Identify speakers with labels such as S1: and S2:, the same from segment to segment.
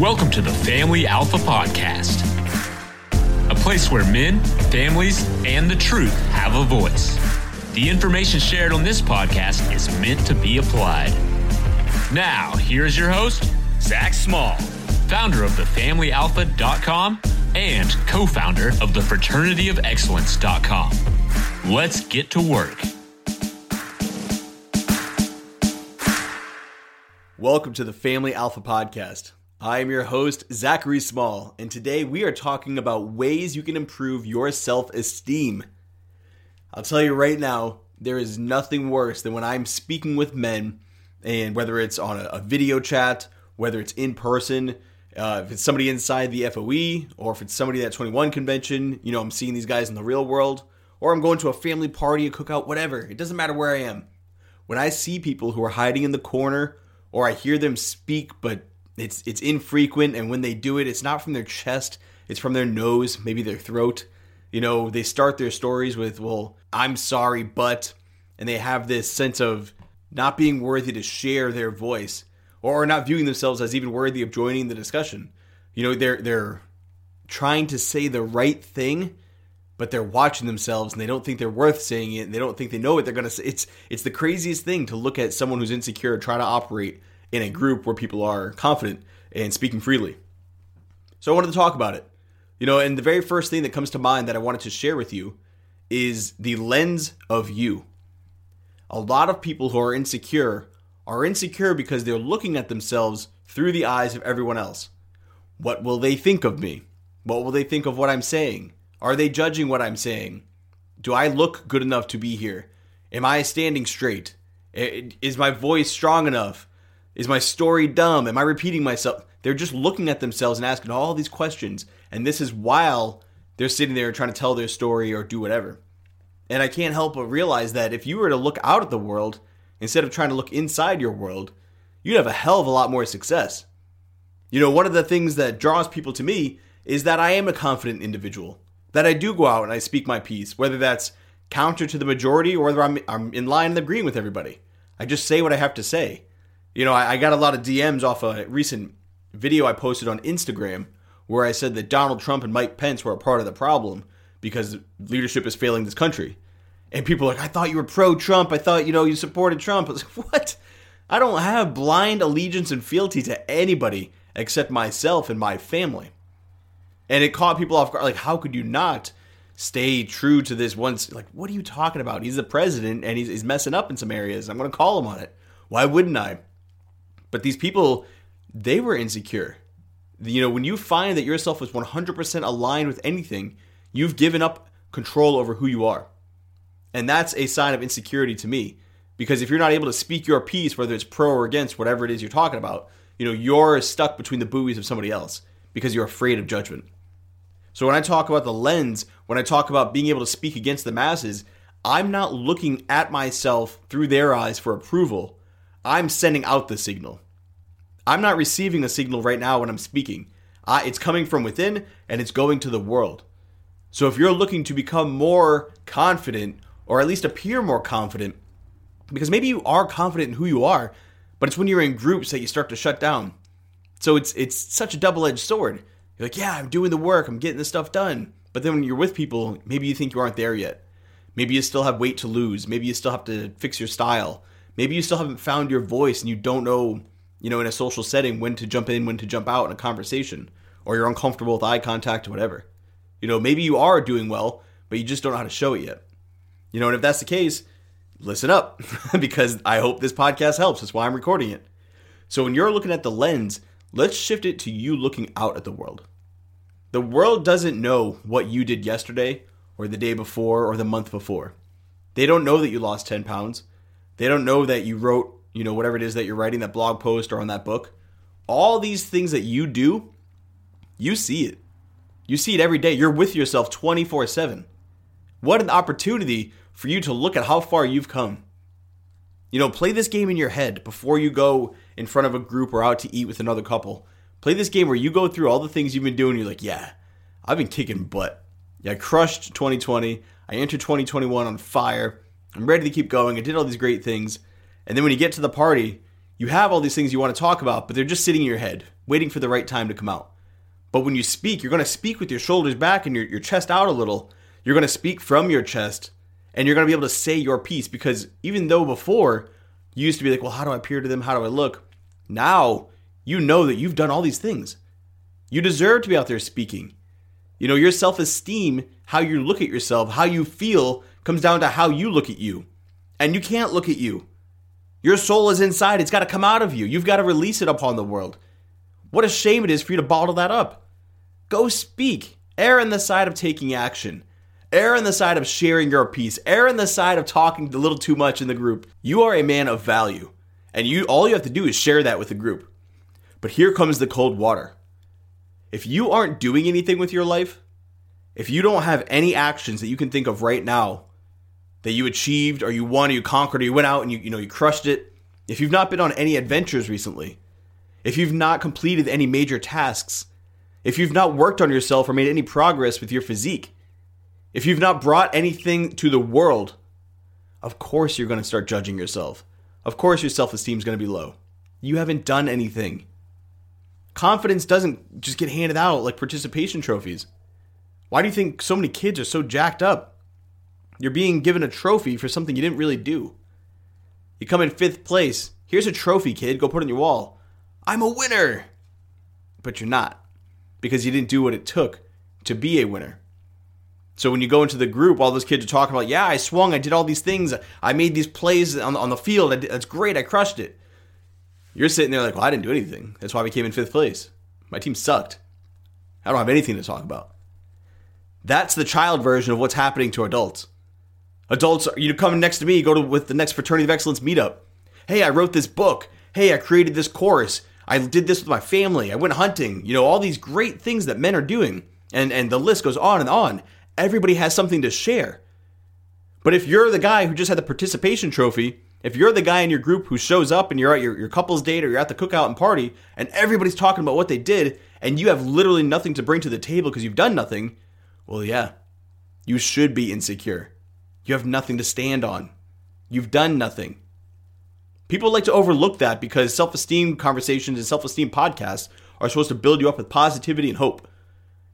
S1: Welcome to the Family Alpha Podcast, a place where men, families, and the truth have a voice. The information shared on this podcast is meant to be applied. Now, here is your host, Zac Small, founder of thefamilyalpha.com and co founder of the fraternityofexcellence.com. Let's get to work.
S2: Welcome to the Family Alpha Podcast. I am your host, Zachary Small, and today we are talking about ways you can improve your self esteem. I'll tell you right now, there is nothing worse than when I'm speaking with men, and whether it's on a, video chat, whether it's in person, uh, if it's somebody inside the FOE, or if it's somebody at 21 convention, you know, I'm seeing these guys in the real world, or I'm going to a family party, a cookout, whatever. It doesn't matter where I am. When I see people who are hiding in the corner or I hear them speak, but it's it's infrequent, and when they do it, it's not from their chest, it's from their nose, maybe their throat. You know, they start their stories with, "Well, I'm sorry, but," and they have this sense of not being worthy to share their voice, or not viewing themselves as even worthy of joining the discussion. You know, they're they're trying to say the right thing, but they're watching themselves and they don't think they're worth saying it and they don't think they know what they're going to say. It's it's the craziest thing to look at someone who's insecure try to operate in a group where people are confident and speaking freely. So I wanted to talk about it. You know, and the very first thing that comes to mind that I wanted to share with you is the lens of you. A lot of people who are insecure are insecure because they're looking at themselves through the eyes of everyone else. What will they think of me? What will they think of what I'm saying? Are they judging what I'm saying? Do I look good enough to be here? Am I standing straight? Is my voice strong enough? Is my story dumb? Am I repeating myself? They're just looking at themselves and asking all these questions. And this is while they're sitting there trying to tell their story or do whatever. And I can't help but realize that if you were to look out at the world instead of trying to look inside your world, you'd have a hell of a lot more success. You know, one of the things that draws people to me is that I am a confident individual that I do go out and I speak my piece, whether that's counter to the majority or whether I'm, I'm in line and agreeing with everybody. I just say what I have to say. You know, I, I got a lot of DMs off a recent video I posted on Instagram where I said that Donald Trump and Mike Pence were a part of the problem because leadership is failing this country. And people are like, I thought you were pro Trump. I thought, you know, you supported Trump. I was like, what? I don't have blind allegiance and fealty to anybody except myself and my family and it caught people off guard. Like, how could you not stay true to this once? Like, what are you talking about? He's the president and he's, he's messing up in some areas. I'm going to call him on it. Why wouldn't I? But these people, they were insecure. You know, when you find that yourself is 100% aligned with anything, you've given up control over who you are. And that's a sign of insecurity to me. Because if you're not able to speak your piece, whether it's pro or against whatever it is you're talking about, you know, you're stuck between the buoys of somebody else because you're afraid of judgment. So when I talk about the lens, when I talk about being able to speak against the masses, I'm not looking at myself through their eyes for approval. I'm sending out the signal. I'm not receiving a signal right now when I'm speaking. I, it's coming from within and it's going to the world. So if you're looking to become more confident, or at least appear more confident, because maybe you are confident in who you are, but it's when you're in groups that you start to shut down. So it's it's such a double-edged sword. You're like, yeah, I'm doing the work, I'm getting this stuff done. But then when you're with people, maybe you think you aren't there yet. Maybe you still have weight to lose. Maybe you still have to fix your style. Maybe you still haven't found your voice and you don't know, you know, in a social setting when to jump in, when to jump out in a conversation, or you're uncomfortable with eye contact or whatever. You know, maybe you are doing well, but you just don't know how to show it yet. You know, and if that's the case, listen up because I hope this podcast helps. That's why I'm recording it. So when you're looking at the lens, let's shift it to you looking out at the world. The world doesn't know what you did yesterday or the day before or the month before. They don't know that you lost 10 pounds. They don't know that you wrote, you know, whatever it is that you're writing, that blog post or on that book. All these things that you do, you see it. You see it every day. You're with yourself 24 7. What an opportunity for you to look at how far you've come. You know, play this game in your head before you go in front of a group or out to eat with another couple. Play this game where you go through all the things you've been doing. You're like, yeah, I've been kicking butt. Yeah, I crushed 2020. I entered 2021 on fire. I'm ready to keep going. I did all these great things. And then when you get to the party, you have all these things you want to talk about, but they're just sitting in your head. waiting for the right time to come out. But when you speak, you're going to speak with your shoulders back and your, your chest out a little. You're going to speak from your chest and you're going to be able to say your piece because even though before you used to be like, well, how do I appear to them? How do I look? Now you know that you've done all these things. You deserve to be out there speaking. You know, your self esteem, how you look at yourself, how you feel, comes down to how you look at you. And you can't look at you. Your soul is inside, it's got to come out of you. You've got to release it upon the world. What a shame it is for you to bottle that up. Go speak. Err on the side of taking action. Err on the side of sharing your piece. Err on the side of talking a little too much in the group. You are a man of value, and you all you have to do is share that with the group. But here comes the cold water. If you aren't doing anything with your life, if you don't have any actions that you can think of right now that you achieved or you won or you conquered or you went out and you you know you crushed it, if you've not been on any adventures recently, if you've not completed any major tasks, if you've not worked on yourself or made any progress with your physique, if you've not brought anything to the world, of course you're going to start judging yourself. Of course your self-esteem is going to be low. You haven't done anything. Confidence doesn't just get handed out like participation trophies. Why do you think so many kids are so jacked up? You're being given a trophy for something you didn't really do. You come in fifth place. Here's a trophy, kid. Go put it on your wall. I'm a winner. But you're not because you didn't do what it took to be a winner. So when you go into the group, all those kids are talking about, yeah, I swung, I did all these things, I made these plays on, on the field, did, that's great, I crushed it. You're sitting there like, well, I didn't do anything. That's why we came in fifth place. My team sucked. I don't have anything to talk about. That's the child version of what's happening to adults. Adults, you come next to me, go to with the next fraternity of excellence meetup. Hey, I wrote this book. Hey, I created this course. I did this with my family. I went hunting. You know, all these great things that men are doing. And and the list goes on and on. Everybody has something to share. But if you're the guy who just had the participation trophy, if you're the guy in your group who shows up and you're at your, your couple's date or you're at the cookout and party and everybody's talking about what they did and you have literally nothing to bring to the table because you've done nothing, well, yeah, you should be insecure. You have nothing to stand on. You've done nothing. People like to overlook that because self esteem conversations and self esteem podcasts are supposed to build you up with positivity and hope.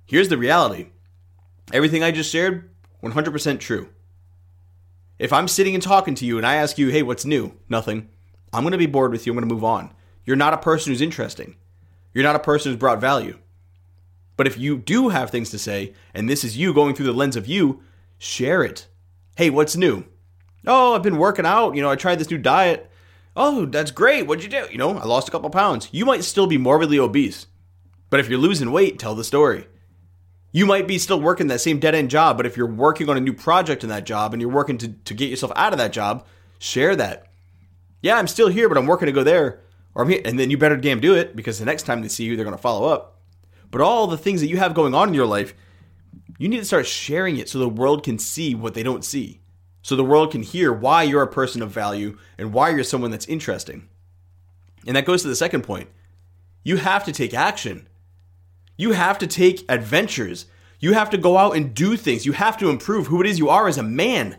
S2: Here's the reality everything I just shared, 100% true. If I'm sitting and talking to you and I ask you, hey, what's new? Nothing. I'm going to be bored with you. I'm going to move on. You're not a person who's interesting. You're not a person who's brought value. But if you do have things to say, and this is you going through the lens of you, share it. Hey, what's new? Oh, I've been working out. You know, I tried this new diet. Oh, that's great. What'd you do? You know, I lost a couple pounds. You might still be morbidly obese. But if you're losing weight, tell the story. You might be still working that same dead end job, but if you're working on a new project in that job and you're working to, to get yourself out of that job, share that. Yeah, I'm still here, but I'm working to go there. Or I'm here, and then you better damn do it because the next time they see you, they're going to follow up. But all the things that you have going on in your life, you need to start sharing it so the world can see what they don't see. So the world can hear why you're a person of value and why you're someone that's interesting. And that goes to the second point. You have to take action. You have to take adventures. You have to go out and do things. You have to improve who it is you are as a man.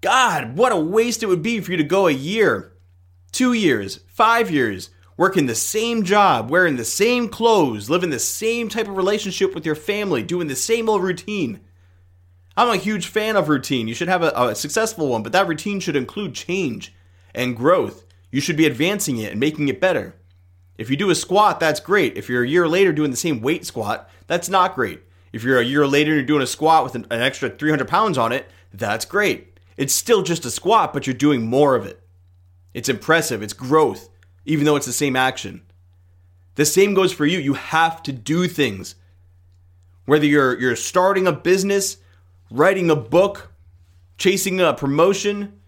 S2: God, what a waste it would be for you to go a year, two years, five years, working the same job, wearing the same clothes, living the same type of relationship with your family, doing the same old routine. I'm a huge fan of routine. You should have a, a, successful one, but that routine should include change and growth. You should be advancing it and making it better. If you do a squat, that's great. If you're a year later doing the same weight squat, that's not great. If you're a year later and you're doing a squat with an, an extra 300 pounds on it, that's great. It's still just a squat, but you're doing more of it. It's impressive, it's growth even though it's the same action. The same goes for you. You have to do things. Whether you're you're starting a business, writing a book, chasing a promotion,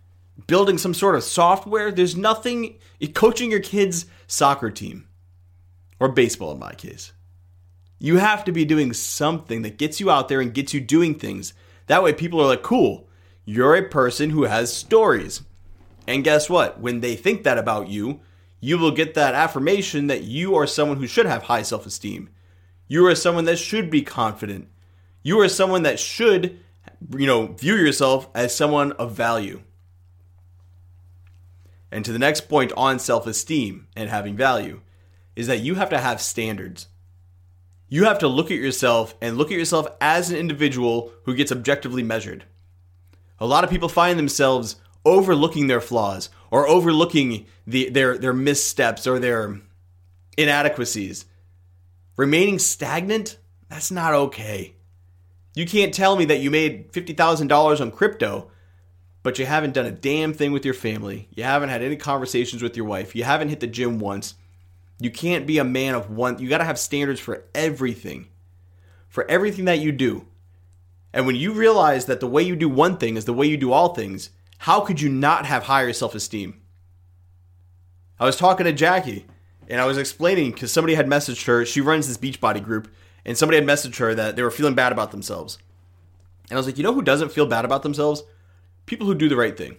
S2: building some sort of software, there's nothing coaching your kids' soccer team or baseball in my case. You have to be doing something that gets you out there and gets you doing things. That way people are like, "Cool, you're a person who has stories." And guess what? When they think that about you, you will get that affirmation that you are someone who should have high self esteem. You are someone that should be confident. You are someone that should, you know, view yourself as someone of value. And to the next point on self esteem and having value is that you have to have standards. You have to look at yourself and look at yourself as an individual who gets objectively measured. A lot of people find themselves overlooking their flaws or overlooking the, their, their missteps or their inadequacies. Remaining stagnant, that's not okay. You can't tell me that you made $50,000 on crypto, but you haven't done a damn thing with your family. You haven't had any conversations with your wife. You haven't hit the gym once. You can't be a man of one. You got to have standards for everything. For everything that you do. And when you realize that the way you do one thing is the way you do all things, how could you not have higher self esteem? I was talking to Jackie and I was explaining because somebody had messaged her. She runs this Beachbody group, and somebody had messaged her that they were feeling bad about themselves. And I was like, you know who doesn't feel bad about themselves? People who do the right thing.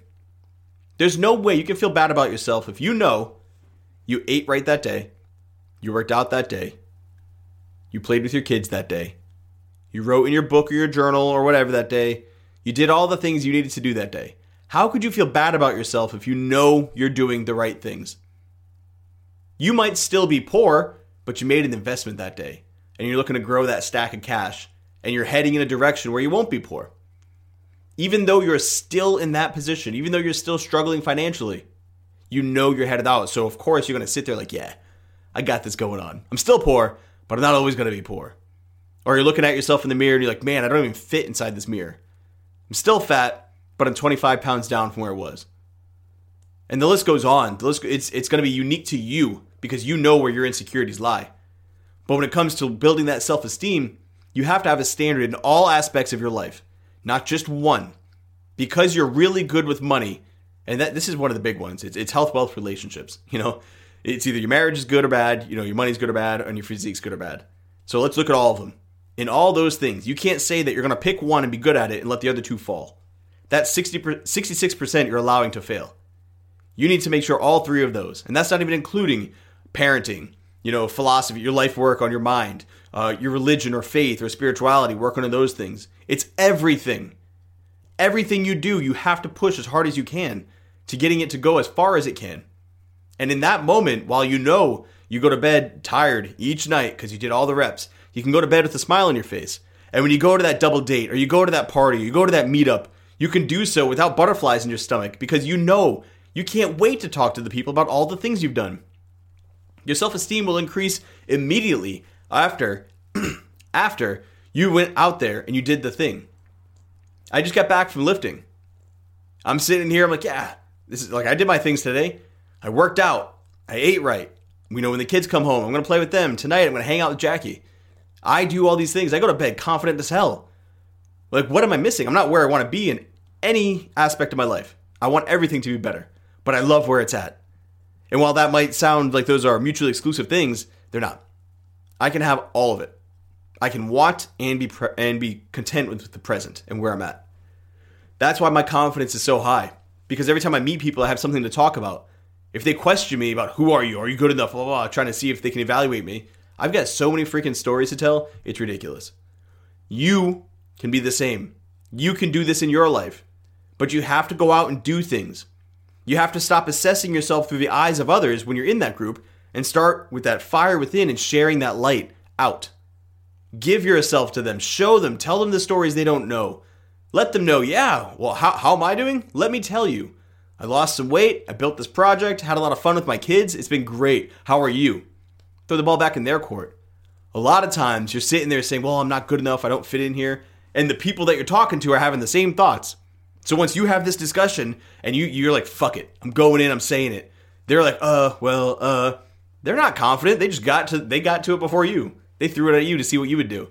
S2: There's no way you can feel bad about yourself if you know you ate right that day, you worked out that day, you played with your kids that day, you wrote in your book or your journal or whatever that day, you did all the things you needed to do that day. How could you feel bad about yourself if you know you're doing the right things? You might still be poor, but you made an investment that day and you're looking to grow that stack of cash and you're heading in a direction where you won't be poor. Even though you're still in that position, even though you're still struggling financially, you know you're headed out. So, of course, you're going to sit there like, yeah, I got this going on. I'm still poor, but I'm not always going to be poor. Or you're looking at yourself in the mirror and you're like, man, I don't even fit inside this mirror. I'm still fat, but I'm 25 pounds down from where it was. And the list goes on. The list, it's, it's going to be unique to you because you know where your insecurities lie. But when it comes to building that self esteem, you have to have a standard in all aspects of your life, not just one. Because you're really good with money, and that this is one of the big ones. It's, it's health, wealth, relationships. You know, it's either your marriage is good or bad, you know, your money's good or bad, and your physique's good or bad. So let's look at all of them. In all those things, you can't say that you're going to pick one and be good at it and let the other two fall. That's 60 66% you're allowing to fail. You need to make sure all three of those, and that's not even including parenting, you know, philosophy, your life work on your mind, uh, your religion or faith or spirituality, working on those things. It's everything. Everything you do, you have to push as hard as you can to getting it to go as far as it can. And in that moment, while you know you go to bed tired each night because you did all the reps, you can go to bed with a smile on your face. And when you go to that double date or you go to that party, or you go to that meetup, you can do so without butterflies in your stomach because you know you can't wait to talk to the people about all the things you've done. Your self-esteem will increase immediately after after you went out there and you did the thing. I just got back from lifting. I'm sitting here, I'm like, yeah, this is like I did my things today. I worked out. I ate right. We know when the kids come home, I'm gonna play with them. Tonight I'm gonna hang out with Jackie. I do all these things. I go to bed confident as hell. Like, what am I missing? I'm not where I want to be in any aspect of my life. I want everything to be better, but I love where it's at. And while that might sound like those are mutually exclusive things, they're not. I can have all of it. I can want and be pre- and be content with the present and where I'm at. That's why my confidence is so high because every time I meet people, I have something to talk about. If they question me about who are you, are you good enough, blah, blah, blah, trying to see if they can evaluate me, I've got so many freaking stories to tell. It's ridiculous. You can be the same. You can do this in your life, but you have to go out and do things. You have to stop assessing yourself through the eyes of others when you're in that group and start with that fire within and sharing that light out. Give yourself to them, show them, tell them the stories they don't know. Let them know, yeah, well, how, how am I doing? Let me tell you. I lost some weight, I built this project, had a lot of fun with my kids, it's been great. How are you? Throw the ball back in their court. A lot of times you're sitting there saying, well, I'm not good enough, I don't fit in here. And the people that you're talking to are having the same thoughts. So once you have this discussion and you you're like, fuck it, I'm going in, I'm saying it. They're like, uh, well, uh, they're not confident. They just got to they got to it before you. They threw it at you to see what you would do.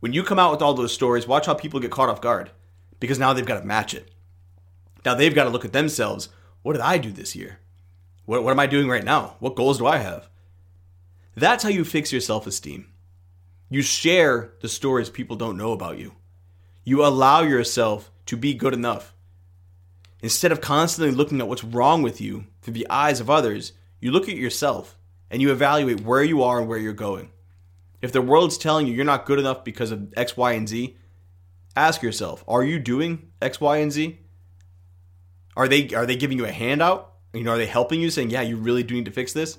S2: When you come out with all those stories, watch how people get caught off guard because now they've got to match it. Now they've got to look at themselves. What did I do this year? What, what am I doing right now? What goals do I have? That's how you fix your self esteem. You share the stories people don't know about you. You allow yourself to be good enough. Instead of constantly looking at what's wrong with you through the eyes of others, you look at yourself and you evaluate where you are and where you're going. If the world's telling you you're not good enough because of X, Y, and Z, ask yourself, are you doing X, Y, and Z? Are they are they giving you a handout? You know, are they helping you saying, "Yeah, you really do need to fix this?"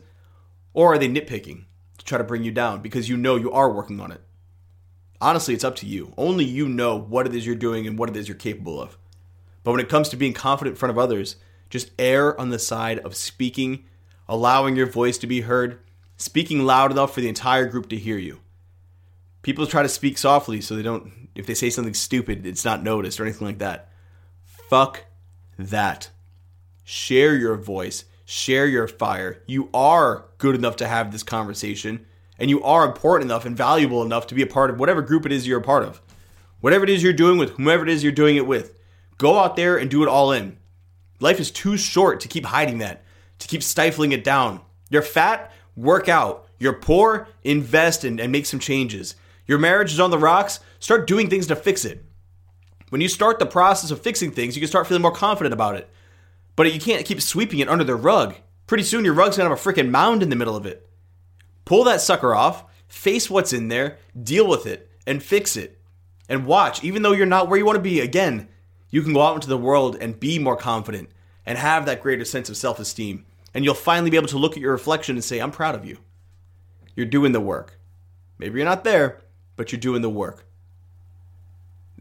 S2: Or are they nitpicking to try to bring you down because you know you are working on it? Honestly, it's up to you. Only you know what it is you're doing and what it is you're capable of. But when it comes to being confident in front of others, just err on the side of speaking, allowing your voice to be heard, speaking loud enough for the entire group to hear you. People try to speak softly so they don't, if they say something stupid, it's not noticed or anything like that. Fuck that. Share your voice, share your fire. You are good enough to have this conversation, and you are important enough and valuable enough to be a part of whatever group it is you're a part of. Whatever it is you're doing with whomever it is you're doing it with, go out there and do it all in. Life is too short to keep hiding that, to keep stifling it down. You're fat, work out. You're poor, invest and, and make some changes. Your marriage is on the rocks, start doing things to fix it. When you start the process of fixing things, you can start feeling more confident about it. But you can't keep sweeping it under the rug. Pretty soon, your rug's gonna have a freaking mound in the middle of it. Pull that sucker off, face what's in there, deal with it, and fix it. And watch, even though you're not where you wanna be, again, you can go out into the world and be more confident and have that greater sense of self esteem. And you'll finally be able to look at your reflection and say, I'm proud of you. You're doing the work. Maybe you're not there, but you're doing the work.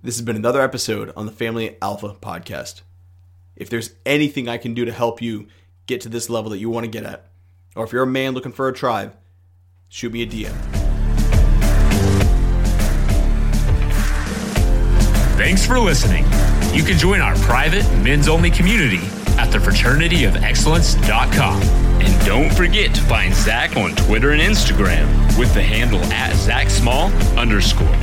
S2: This has been another episode on the Family Alpha podcast. If there's anything I can do to help you get to this level that you want to get at, or if you're a man looking for a tribe, shoot me a DM.
S1: Thanks for listening. You can join our private men's only community at thefraternityofexcellence.com. And don't forget to find Zach on Twitter and Instagram with the handle at Zac Small underscore.